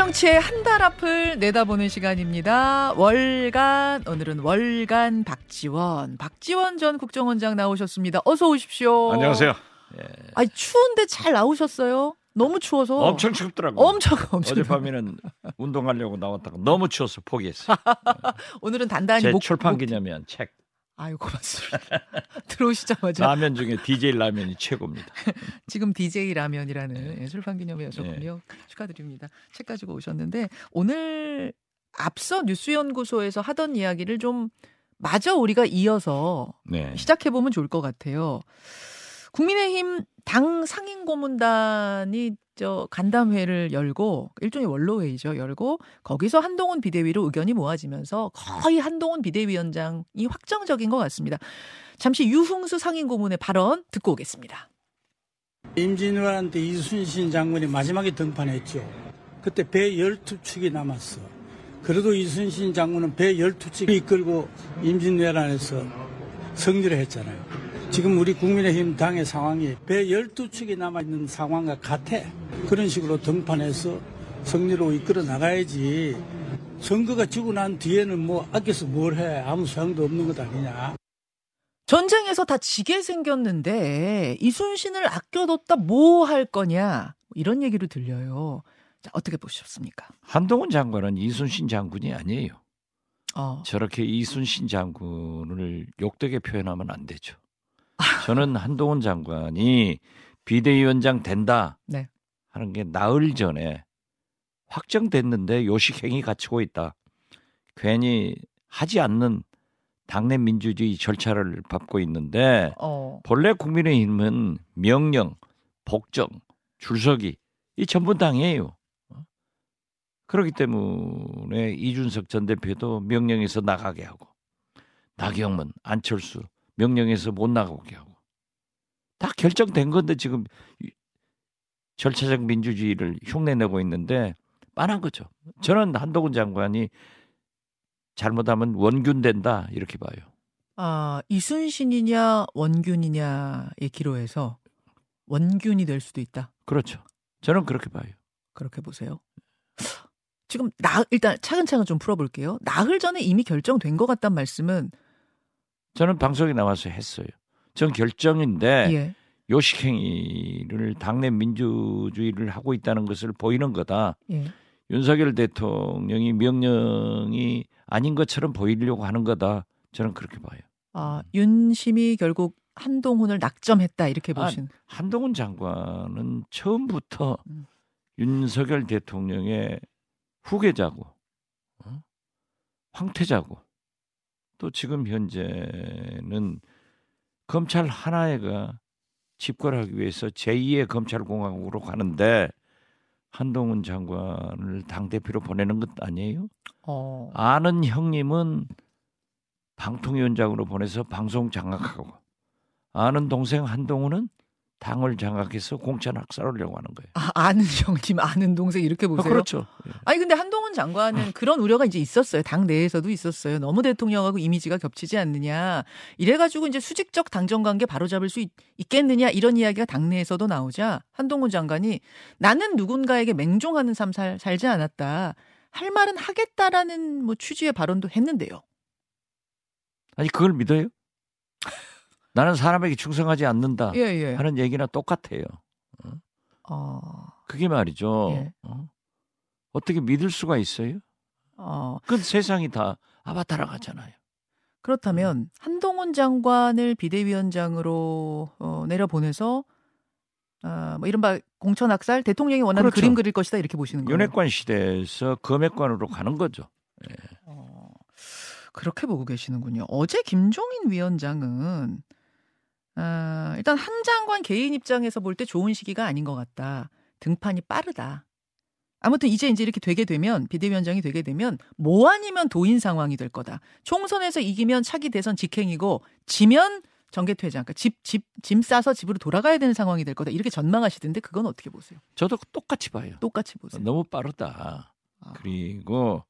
정치의 한 달 앞을 내다보는 시간입니다. 월간 오늘은 월간 박지원 박지원 전 국정원장 나오셨습니다. 어서 오십시오. 안녕하세요. 예. 아니 추운데 잘 나오셨어요? 너무 추워서 엄청 춥더라고요. 엄청 엄청 어젯밤에는 운동하려고 나왔다가 너무 추워서 포기했어요. 오늘은 단단히 제 목, 출판 목... 기념회한 책. 아유 고맙습니다. 들어오시자마자 라면 중에 DJ 라면이 최고입니다. 지금 DJ 라면이라는 네. 출판 기념회였었군요. 네. 축하드립니다. 책 가지고 오셨는데 오늘 앞서 뉴스연구소에서 하던 이야기를 좀 마저 우리가 이어서 네. 시작해 보면 좋을 것 같아요. 국민의힘 당 상임 고문단이 저 간담회를 열고 일종의 원로 회의죠 열고 거기서 한동훈 비대위로 의견이 모아지면서 거의 한동훈 비대위원장이 확정적인 것 같습니다. 잠시 유흥수 상임 고문의 발언 듣고 오겠습니다. 임진왜란때 이순신 장군이 마지막에 등판했죠. 그때 배 12축이 남았어. 그래도 이순신 장군은 배 12축 이끌고 임진왜란에서 승리를 했잖아요. 지금 우리 국민의힘 당의 상황이 배 12축이 남아있는 상황과 같아. 그런 식으로 등판해서 승리로 이끌어 나가야지. 선거가 지고 난 뒤에는 뭐 아껴서 뭘 해. 아무 소용도 없는 것 아니냐. 전쟁에서 다 지게 생겼는데 이순신을 아껴뒀다 뭐 할 거냐. 이런 얘기로 들려요. 자, 어떻게 보셨습니까? 한동훈 장관은 이순신 장군이 아니에요. 어. 저렇게 이순신 장군을 욕되게 표현하면 안 되죠. 저는 한동훈 장관이 비대위원장 된다 네. 하는 게 나흘 전에 확정됐는데 요식행위 갖추고 있다. 괜히 하지 않는 당내 민주주의 절차를 밟고 있는데 어. 본래 국민의힘은 명령, 복정, 줄서기 이 전부 당이에요. 그렇기 때문에 이준석 전 대표도 명령에서 나가게 하고 나경원, 안철수 명령에서 못 나가게 하고 다 결정된 건데 지금 절차적 민주주의를 흉내내고 있는데 빤한 거죠. 저는 한동훈 장관이 잘못하면 원균 된다 이렇게 봐요. 아 이순신이냐 원균이냐의 기로에서 원균이 될 수도 있다. 그렇죠. 저는 그렇게 봐요. 그렇게 보세요. 지금 나 일단 차근차근 좀 풀어볼게요. 나흘 전에 이미 결정된 것 같단 말씀은 저는 방송에 나와서 했어요. 전 결정인데 예. 요식행위를 당내 민주주의를 하고 있다는 것을 보이는 거다. 예. 윤석열 대통령이 명령이 아닌 것처럼 보이려고 하는 거다. 저는 그렇게 봐요. 아, 윤심이 결국 한동훈을 낙점했다 이렇게 아, 보신. 아, 한동훈 장관은 처음부터 음. 윤석열 대통령의 후계자고 어? 황태자고 또 지금 현재는 검찰 하나에가 집권하기 위해서 제2의 검찰공화국으로 가는데 한동훈 장관을 당대표로 보내는 것 아니에요? 어. 아는 형님은 방통위원장으로 보내서 방송 장악하고 아는 동생 한동훈은 당을 장악해서 공천 학살하려고 하는 거예요. 아, 아는 형님, 아는 동생 이렇게 보세요. 아, 그렇죠. 예. 아니 근데 한동훈 장관은 그런 우려가 이제 있었어요. 당 내에서도 있었어요. 너무 대통령하고 이미지가 겹치지 않느냐. 이래가지고 이제 수직적 당정 관계 바로잡을 수 있, 겠느냐 이런 이야기가 당 내에서도 나오자 한동훈 장관이 나는 누군가에게 맹종하는 삶 살, 살지 않았다. 할 말은 하겠다라는 뭐 취지의 발언도 했는데요. 아니 그걸 믿어요? 나는 사람에게 충성하지 않는다 예, 예. 하는 얘기나 똑같아요. 어? 어... 그게 말이죠. 예. 어? 떻게 믿을 수가 있어요? 어... 그 세상이 다 아바타라가잖아요. 그렇다면 음. 한동훈 장관을 비대위원장으로 어, 내려보내서 어, 뭐 이른바 공천 학살 대통령이 원하는 그렇죠. 그림 그릴 것이다 이렇게 보시는 거예요. 윤핵관 시대에서 검핵관으로 가는 거죠. 예. 어, 그렇게 보고 계시는군요. 어제 김종인 위원장은 어, 일단 한 장관 개인 입장에서 볼 때 좋은 시기가 아닌 것 같다. 등판이 빠르다. 아무튼 이제 이제 이렇게 되게 되면 비대위원장이 되게 되면 뭐 아니면 도인 상황이 될 거다. 총선에서 이기면 차기 대선 직행이고 지면 정계 퇴장, 그러니까 집, 집, 짐 싸서 집으로 돌아가야 되는 상황이 될 거다. 이렇게 전망하시던데 그건 어떻게 보세요? 저도 똑같이 봐요. 똑같이 보세요. 너무 빠르다. 아. 그리고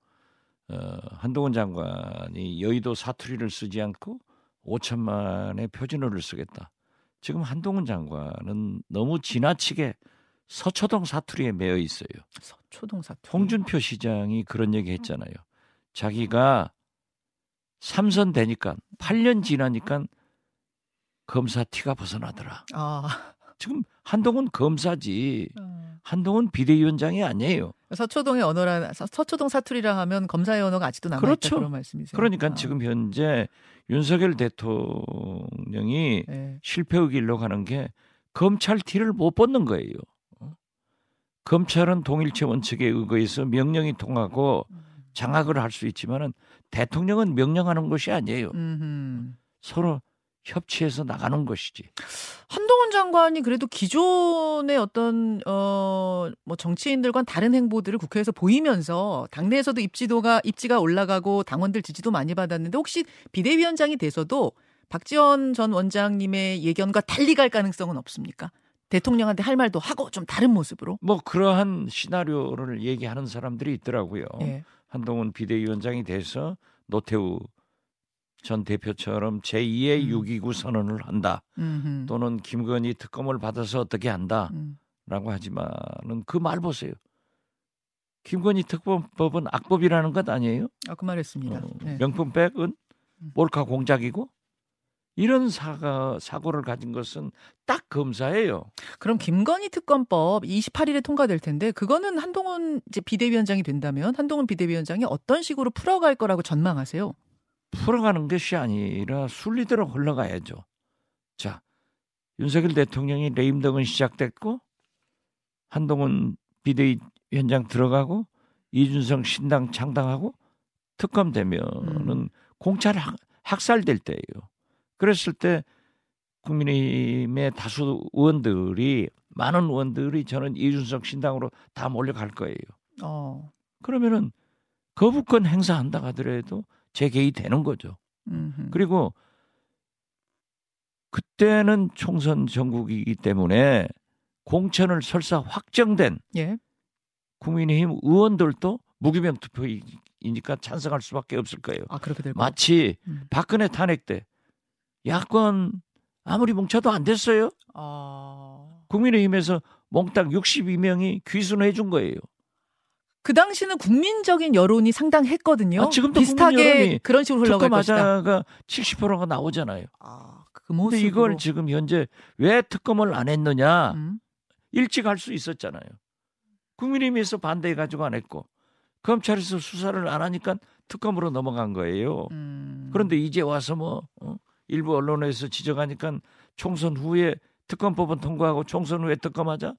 어, 한동훈 장관이 여의도 사투리를 쓰지 않고 5천만의 표준어를 쓰겠다. 지금 한동훈 장관은 너무 지나치게 서초동 사투리에 매여 있어요. 서초동 사투리. 홍준표 시장이 그런 얘기 했잖아요. 자기가 삼선 되니까 8년 지나니까 검사 티가 벗어나더라. 아. 지금 한동훈 검사지. 어. 한동훈 비대위원장이 아니에요. 서초동의 언어라 서초동 사투리라 하면 검사의 언어가 아직도 남아 있다 그렇죠. 그런 말씀이세요. 그러니까 아. 지금 현재 윤석열 대통령이 네. 실패의 길로 가는 게 검찰 티를 못 벗는 거예요. 어? 검찰은 동일체 원칙에 의거해서 명령이 통하고 음. 장악을 할 수 있지만은 대통령은 명령하는 것이 아니에요. 음흠. 서로 협치해서 나가는 것이지. 한동훈 장관이 그래도 기존의 어떤 어뭐 정치인들과 다른 행보들을 국회에서 보이면서 당내에서도 입지도가 입지가 올라가고 당원들 지지도 많이 받았는데 혹시 비대위원장이 돼서도 박지원 전 원장님의 예견과 달리 갈 가능성은 없습니까? 대통령한테 할 말도 하고 좀 다른 모습으로? 뭐 그러한 시나리오를 얘기하는 사람들이 있더라고요. 예. 한동훈 비대위원장이 돼서 노태우 전 대표처럼 제2의 음. 6.29 선언을 한다. 음흠. 또는 김건희 특검을 받아서 어떻게 한다. 음. 라고 하지만은 그 말 보세요. 김건희 특검법은 악법이라는 것 아니에요? 아, 그 말했습니다. 어, 네. 명품백은 음. 몰카 공작이고 이런 사가 사고를 가진 것은 딱 검사예요. 그럼 김건희 특검법 28일에 통과될 텐데 그거는 한동훈 이제 비대위원장이 된다면 한동훈 비대위원장이 어떤 식으로 풀어갈 거라고 전망하세요? 풀어가는 것이 아니라 순리대로 흘러가야죠. 자, 윤석열 대통령이 레임덕은 시작됐고 한동훈 비대위원장 들어가고 이준성 신당 창당하고 특검 되면은 음. 공찰 학살될 때예요. 그랬을 때 국민의힘의 다수 의원들이 많은 의원들이 저는 이준석 신당으로 다 몰려갈 거예요. 어. 그러면은 거부권 행사한다 하더라도 재개이 되는 거죠. 음흠. 그리고 그때는 총선 전국이기 때문에 공천을 설사 확정된 예. 국민의힘 의원들도 무기명 투표이니까 찬성할 수밖에 없을 거예요. 아, 그렇게 될 마치 음. 박근혜 탄핵 때 야권 아무리 뭉쳐도 안 됐어요. 어... 국민의힘에서 몽땅 62명이 귀순해 준 거예요. 그 당시는 국민적인 여론이 상당했거든요. 아, 지금도 비슷하게 그런 식으로 흘러갈 것이다. 가 70%가 나오잖아요. 아, 그 모습. 근데 이걸 지금 현재 왜 특검을 안 했느냐? 음? 일찍 할 수 있었잖아요. 국민의힘에서 반대해 가지고 안 했고 검찰에서 수사를 안 하니까 특검으로 넘어간 거예요. 음. 그런데 이제 와서 뭐 어? 일부 언론에서 지적하니까 총선 후에 특검법은 통과하고 총선 후에 특검하자?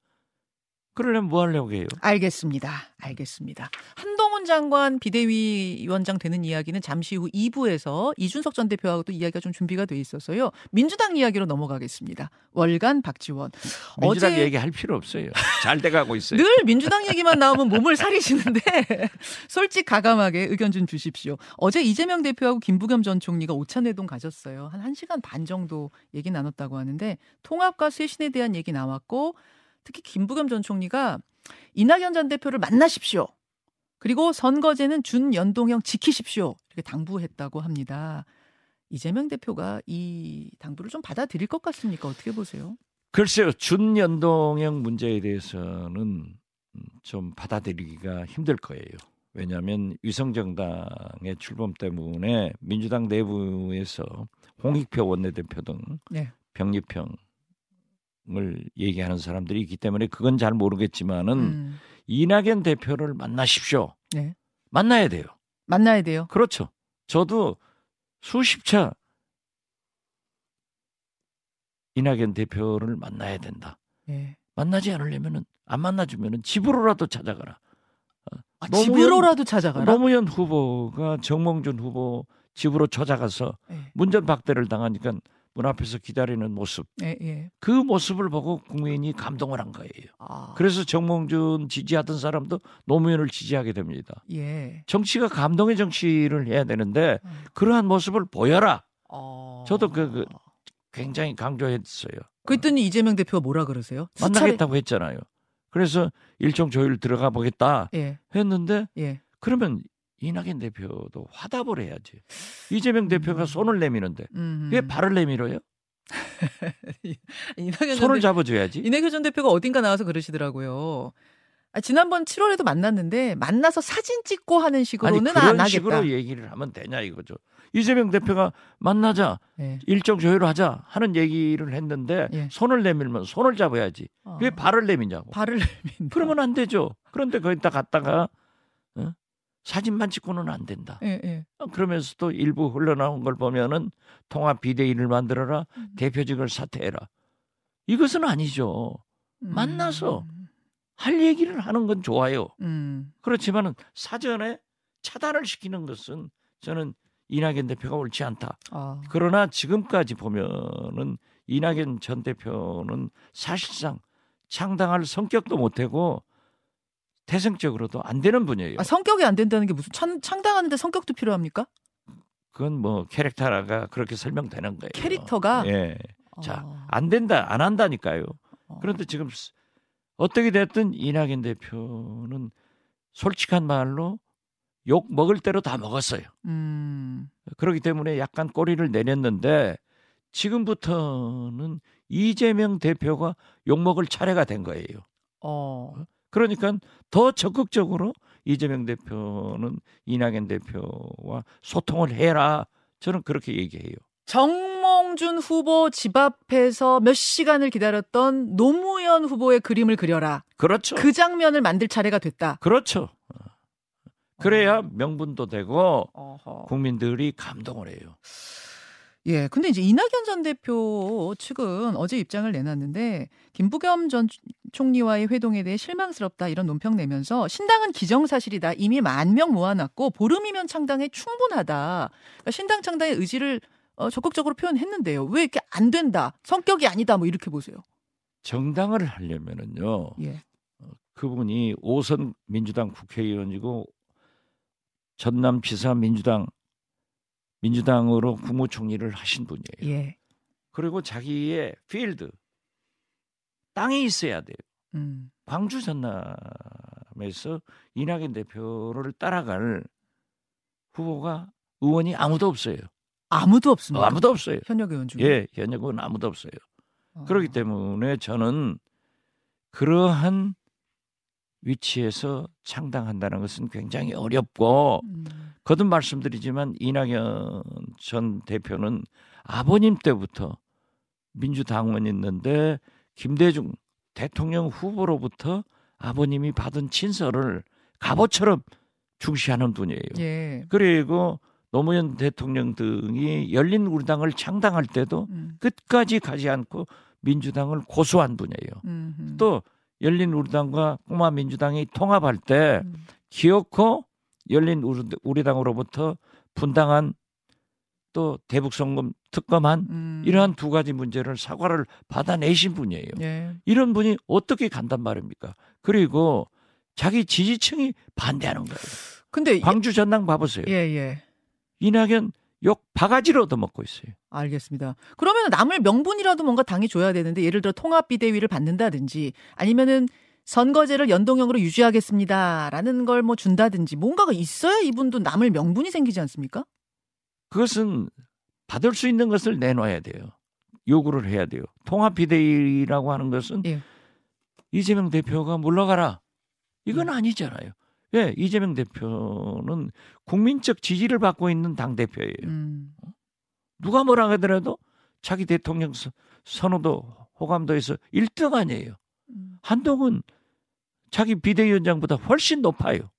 그러려면 뭐 하려고 해요? 알겠습니다. 알겠습니다. 한동훈 장관 비대위원장 되는 이야기는 잠시 후 2부에서 이준석 전 대표하고 도 이야기가 좀 준비가 돼 있어서요. 민주당 이야기로 넘어가겠습니다. 월간 박지원. 민주당 어제... 얘기할 필요 없어요. 잘 돼가고 있어요. 늘 민주당 얘기만 나오면 몸을 사리시는데 솔직 가감하게 의견 좀 주십시오. 어제 이재명 대표하고 김부겸 전 총리가 오찬회동 가졌어요. 한 1시간 반 정도 얘기 나눴다고 하는데 통합과 쇄신에 대한 얘기 나왔고 특히 김부겸 전 총리가 이낙연 전 대표를 만나십시오. 그리고 선거제는 준연동형 지키십시오. 이렇게 당부했다고 합니다. 이재명 대표가 이 당부를 좀 받아들일 것 같습니까? 어떻게 보세요? 글쎄요. 준연동형 문제에 대해서는 좀 받아들이기가 힘들 거예요. 왜냐하면 위성정당의 출범 때문에 민주당 내부에서 홍익표 원내대표 등 네. 병립형 을 얘기하는 사람들이 있기 때문에 그건 잘 모르겠지만은 음. 이낙연 대표를 만나십시오. 네. 만나야 돼요. 만나야 돼요. 그렇죠. 저도 수십 차 이낙연 대표를 만나야 된다. 네. 만나지 않으려면은 안 만나주면은 집으로라도 찾아가라. 어, 아, 노무현, 집으로라도 찾아가라. 노무현 후보가 정몽준 후보 집으로 찾아가서 네. 문전 박대를 당하니까 문 앞에서 기다리는 모습. 예, 예. 그 모습을 보고 국민이 감동을 한 거예요. 아. 그래서 정몽준 지지하던 사람도 노무현을 지지하게 됩니다. 예. 정치가 감동의 정치를 해야 되는데 음. 그러한 모습을 보여라. 어. 저도 그, 그 굉장히 강조했어요. 그랬더니 이재명 대표가 뭐라 그러세요? 만나겠다고 했잖아요. 그래서 일정 조율 들어가 보겠다 예. 했는데 예. 그러면 이낙연 대표도 화답을 해야지. 이재명 대표가 음. 손을 내미는데 왜 발을 내밀어요? 손을 잡아줘야지. 이낙연 전 대표가 어딘가 나와서 그러시더라고요. 아, 지난번 7월에도 만났는데 만나서 사진 찍고 하는 식으로는 아니, 그런 안 하겠다. 식으로 얘기를 하면 되냐 이거죠. 이재명 대표가 만나자 네. 일정 조율 하자 하는 얘기를 했는데 네. 손을 내밀면 손을 잡아야지. 어. 왜 발을 내미냐고. 발을 내민다. 그러면 안 되죠. 그런데 거기다 갔다가 어? 사진만 찍고는 안 된다. 네, 그러면서 또 일부 흘러나온 걸 보면은 통합 비대위를 만들어라. 음. 대표직을 사퇴해라. 이것은 아니죠. 음. 만나서 할 얘기를 하는 건 좋아요. 음. 그렇지만은 사전에 차단을 시키는 것은 저는 이낙연 대표가 옳지 않다. 아. 그러나 지금까지 보면은 이낙연 전 대표는 사실상 창당할 성격도 못하고 태생적으로도 안 되는 분이에요. 아, 성격이 안 된다는 게 무슨 창, 창당하는데 성격도 필요합니까? 그건 뭐 캐릭터가 그렇게 설명되는 거예요. 캐릭터가 예. 자, 아. 안 된다, 안 한다니까요. 어. 그런데 지금 어떻게 됐든 이낙연 대표는 솔직한 말로 욕 먹을 대로 다 먹었어요. 음. 그렇기 때문에 약간 꼬리를 내렸는데 지금부터는 이재명 대표가 욕 먹을 차례가 된 거예요. 어. 그러니까 더 적극적으로 이재명 대표는 이낙연 대표와 소통을 해라. 저는 그렇게 얘기해요. 정몽준 후보 집 앞에서 몇 시간을 기다렸던 노무현 후보의 그림을 그려라. 그렇죠. 그 장면을 만들 차례가 됐다. 그렇죠. 그래야 어. 명분도 되고 어허. 국민들이 감동을 해요. 예. 근데 이제 이낙연 전 대표 측은 어제 입장을 내놨는데 김부겸 전 총리와의 회동에 대해 실망스럽다 이런 논평 내면서 신당은 기정사실이다. 이미 만 명 모아놨고 보름이면 창당에 충분하다. 그러니까 신당 창당의 의지를 어, 적극적으로 표현했는데요. 왜 이렇게 안 된다? 성격이 아니다. 뭐 이렇게 보세요. 정당을 하려면은요. 예. 어, 그분이 오선 민주당 국회의원이고 전남 지사 민주당 민주당으로 국무총리를 하신 분이에요. 예. 그리고 자기의 필드 땅이 있어야 돼요. 음. 광주 전남에서 이낙연 대표를 따라갈 후보가 의원이 아무도 없어요. 아무도 없습니다. 어, 아무도 없어요. 현역 의원 중에. 예, 현역 의원 아무도 없어요. 어. 그렇기 때문에 저는 그러한 위치에서 창당한다는 것은 굉장히 어렵고 음. 거듭 말씀드리지만 이낙연 전 대표는 아버님 때부터 민주당원이있는데 김대중 대통령 후보로부터 아버님이 받은 친서를 갑옷처럼 중시하는 분이에요. 예. 그리고 노무현 대통령 등이 열린 우리당을 창당할 때도 음. 끝까지 가지 않고 민주당을 고수한 분이에요. 음흠. 또 열린 우리당과 꼬마 민주당이 통합할 때 음. 기어코 열린 우리, 당으로부터 분당한 또 대북송금 특검한 음. 이러한 두 가지 문제를 사과를 받아내신 분이에요. 예. 이런 분이 어떻게 간단 말입니까? 그리고 자기 지지층이 반대하는 거예요. 근데 광주 전당 봐보세요. 예, 예. 이낙연 욕 바가지로 얻어먹고 있어요. 알겠습니다. 그러면 남을 명분이라도 뭔가 당이 줘야 되는데 예를 들어 통합 비대위를 받는다든지 아니면은 선거제를 연동형으로 유지하겠습니다라는 걸 뭐 준다든지 뭔가가 있어야 이분도 남을 명분이 생기지 않습니까? 그것은 받을 수 있는 것을 내놔야 돼요. 요구를 해야 돼요. 통합 비대위라고 하는 것은 예. 이재명 대표가 물러가라. 이건 음. 아니잖아요. 예, 이재명 대표는 국민적 지지를 받고 있는 당 대표예요. 음. 누가 뭐라 하더라도 자기 대통령 선호도 호감도에서 1등 아니에요. 음. 한동훈 자기 비대위원장보다 훨씬 높아요.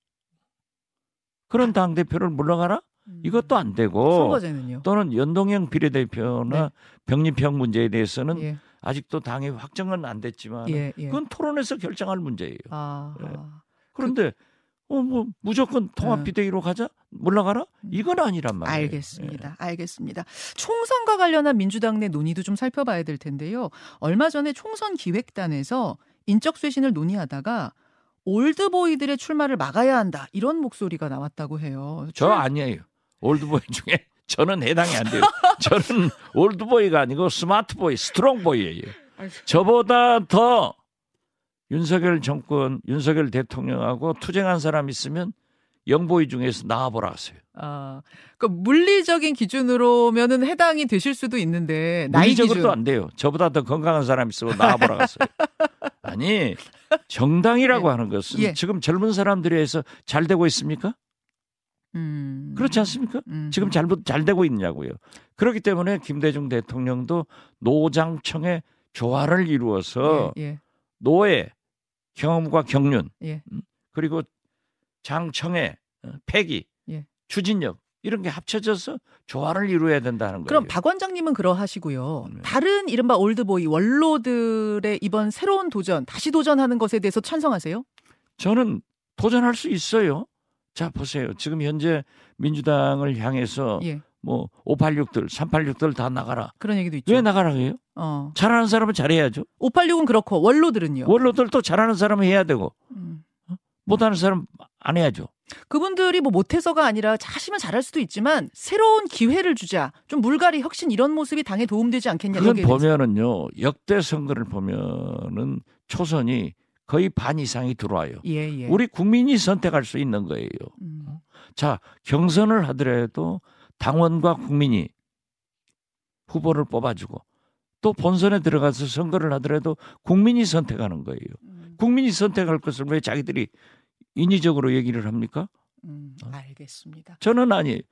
그런 당 대표를 물러가라? 음. 이것도 안 되고 선거제는요? 또는 연동형 비례대표나 네. 병립형 문제에 대해서는 예. 아직도 당의 확정은 안 됐지만 예, 예. 그건 토론에서 결정할 문제예요. 아, 예. 그런데 그, 어, 뭐, 무조건 통합 네. 비대위로 가자? 물러가라? 음. 이건 아니란 말이에요. 알겠습니다. 예. 알겠습니다. 총선과 관련한 민주당 내 논의도 좀 살펴봐야 될 텐데요. 얼마 전에 총선 기획단에서 인적 쇄신을 논의하다가 올드보이들의 출마를 막아야 한다. 이런 목소리가 나왔다고 해요. 저 아니에요. 올드보이 중에 저는 해당이 안 돼요. 저는 올드보이가 아니고 smart boy, strong boy예요. 저보다 더 윤석열 정권, 윤석열 대통령하고 투쟁한 사람 있으면 영보위 중에서 나와보라 하세요. 아, 그 물리적인 기준으로면은 해당이 되실 수도 있는데 물리적으로도 기준. 안 돼요. 저보다 더 건강한 사람 있으면 나와보라 하세요. 아니 정당이라고 예. 하는 것은 예. 지금 젊은 사람들에 의해서 잘 되고 있습니까? 음. 그렇지 않습니까? 음. 지금 잘, 잘 되고 있냐고요. 그렇기 때문에 김대중 대통령도 노장청의 조화를 이루어서 예, 예. 노예 경험과 경륜 예. 음, 그리고 장청의 어, 폐기 예. 추진력 이런 게 합쳐져서 조화를 이루어야 된다는 거예요. 그럼 박 원장님은 그러하시고요. 네. 다른 이른바 올드보이 원로들의 이번 새로운 도전, 다시 도전하는 것에 대해서 찬성하세요? 저는 도전할 수 있어요. 자 보세요. 지금 현재 민주당을 향해서 예. 뭐 586들, 386들 다 나가라. 그런 얘기도 있죠. 왜 나가라 해요? 어. 잘하는 사람은 잘해야죠. 586은 그렇고 원로들은요. 원로들도 잘하는 사람은 해야 되고 음. 어? 못하는 사람 안 해야죠. 그분들이 뭐 못해서가 아니라 하시면 잘할 수도 있지만 새로운 기회를 주자. 좀 물갈이 혁신 이런 모습이 당에 도움되지 않겠냐. 그건 보면은요. 역대 선거를 보면은 초선이 거의 반 이상이 들어와요. 예, 예. 우리 국민이 선택할 수 있는 거예요. 음. 자, 경선을 하더라도 당원과 국민이 후보를 뽑아주고 또 본선에 들어가서 선거를 하더라도 국민이 선택하는 거예요. 음. 국민이 선택할 것을 왜 자기들이 인위적으로 얘기를 합니까? 음, 알겠습니다. 저는 아니.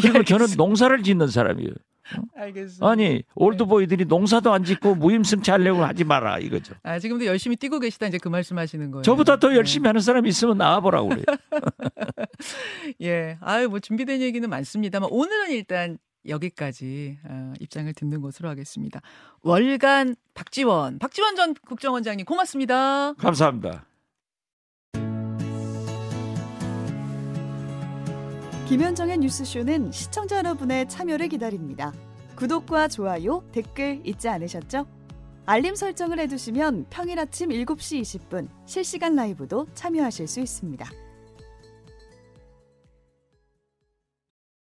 그리고 저는 농사를 짓는 사람이에요. 알겠습니다. 아니 올드보이들이 농사도 안 짓고 무임승차 하려고 하지 마라 이거죠. 아 지금도 열심히 뛰고 계시다 이제 그 말씀하시는 거예요. 저보다 더 열심히 네. 하는 사람이 있으면 나와보라고 그래요. 예, 아유 뭐 준비된 얘기는 많습니다만 오늘은 일단 여기까지 어, 입장을 듣는 것으로 하겠습니다. 월간 박지원, 박지원 전 국정원장님 고맙습니다. 감사합니다. 김현정의 뉴스쇼는 시청자 여러분의 참여를 기다립니다. 구독과 좋아요, 댓글 잊지 않으셨죠? 알림 설정을 해두시면 평일 아침 7시 20분 실시간 라이브도 참여하실 수 있습니다.